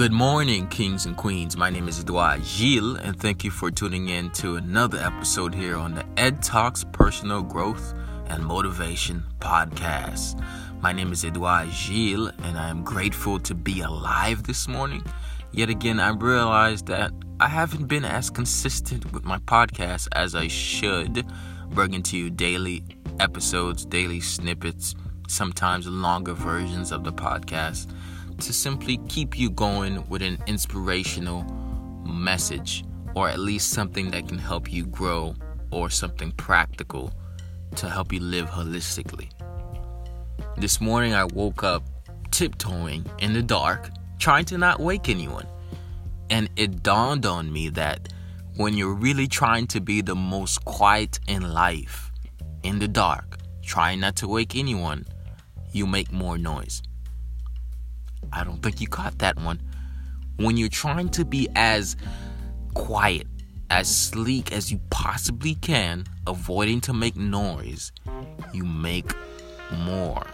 Good morning, kings and queens. My name is Edouard Gilles, and thank you for tuning in to another episode here on the Ed Talks Personal Growth and Motivation Podcast. My name is Edouard Gilles, and I am grateful to be alive this morning. Yet again, I realized that I haven't been as consistent with my podcast as I should, bringing to you daily episodes, daily snippets, sometimes longer versions of the podcast to simply keep you going with an inspirational message or at least something that can help you grow or something practical to help you live holistically. This morning I woke up tiptoeing in the dark, trying to not wake anyone. And it dawned on me that when you're really trying to be the most quiet in life, in the dark, trying not to wake anyone, you make more noise. I don't think you caught that one. When you're trying to be as quiet, as sleek as you possibly can, avoiding to make noise, you make more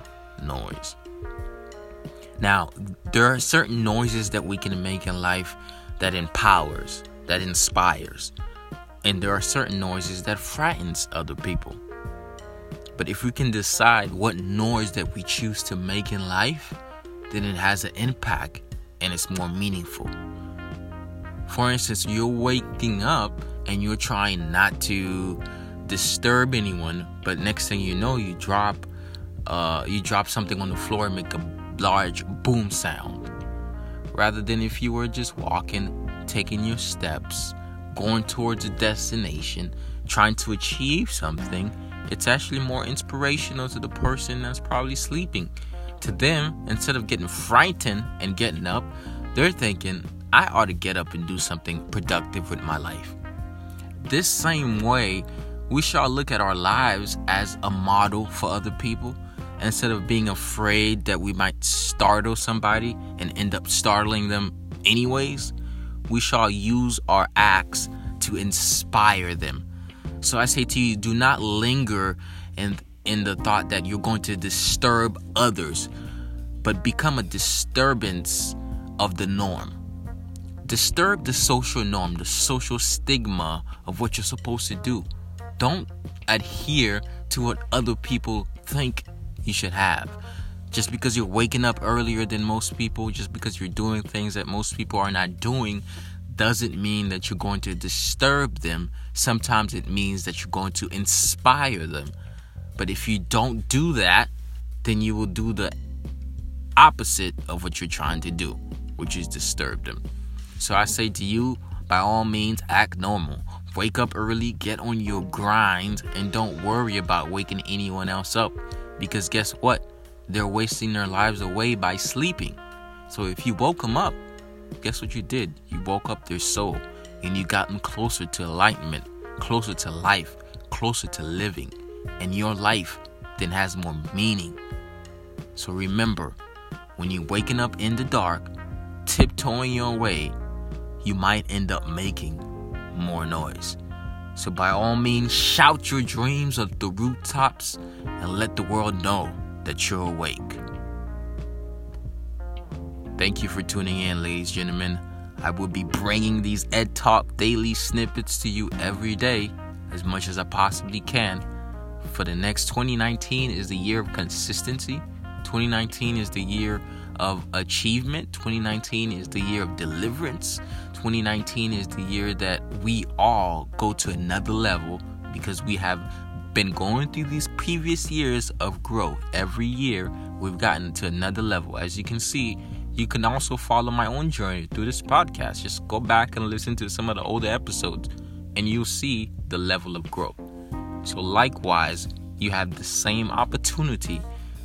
noise. Now, there are certain noises that we can make in life that empowers, that inspires. And there are certain noises that frightens other people. But if we can decide what noise that we choose to make in life, then it has an impact and it's more meaningful. For instance, you're waking up and you're trying not to disturb anyone, but next thing you know, you drop uh, you drop something on the floor and make a large boom sound. Rather than if you were just walking, taking your steps, going towards a destination, trying to achieve something, it's actually more inspirational to the person that's probably sleeping to them, instead of getting frightened and getting up, they're thinking, I ought to get up and do something productive with my life. This same way, we shall look at our lives as a model for other people instead of being afraid that we might startle somebody and end up startling them anyways. We shall use our acts to inspire them. So I say to you, do not linger in in the thought that you're going to disturb others, but become a disturbance of the norm. Disturb the social norm, the social stigma of what you're supposed to do. Don't adhere to what other people think you should have. Just because you're waking up earlier than most people, just because you're doing things that most people are not doing, doesn't mean that you're going to disturb them. Sometimes it means that you're going to inspire them. But if you don't do that, then you will do the opposite of what you're trying to do, which is disturb them. So I say to you, by all means, act normal. Wake up early, get on your grind, and don't worry about waking anyone else up. Because guess what? They're wasting their lives away by sleeping. So if you woke them up, guess what you did? You woke up their soul and you got them closer to enlightenment, closer to life, closer to living and your life then has more meaning. So remember, when you're waking up in the dark, tiptoeing your way, you might end up making more noise. So by all means, shout your dreams of the rooftops and let the world know that you're awake. Thank you for tuning in, ladies and gentlemen. I will be bringing these Ed Talk daily snippets to you every day as much as I possibly can for the next 2019 is the year of consistency. 2019 is the year of achievement. 2019 is the year of deliverance. 2019 is the year that we all go to another level because we have been going through these previous years of growth. Every year, we've gotten to another level. As you can see, you can also follow my own journey through this podcast. Just go back and listen to some of the older episodes, and you'll see the level of growth. So, likewise, you have the same opportunity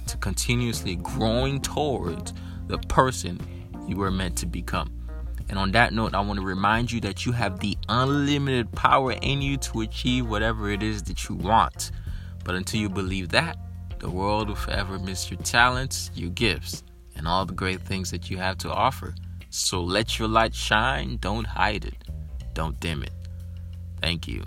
to continuously growing towards the person you were meant to become. And on that note, I want to remind you that you have the unlimited power in you to achieve whatever it is that you want. But until you believe that, the world will forever miss your talents, your gifts, and all the great things that you have to offer. So let your light shine, don't hide it, don't dim it. Thank you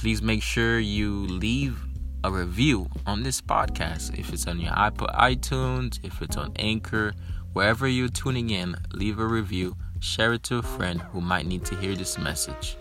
please make sure you leave a review on this podcast. If it's on your iPod, iTunes, if it's on Anchor, wherever you're tuning in, leave a review, share it to a friend who might need to hear this message.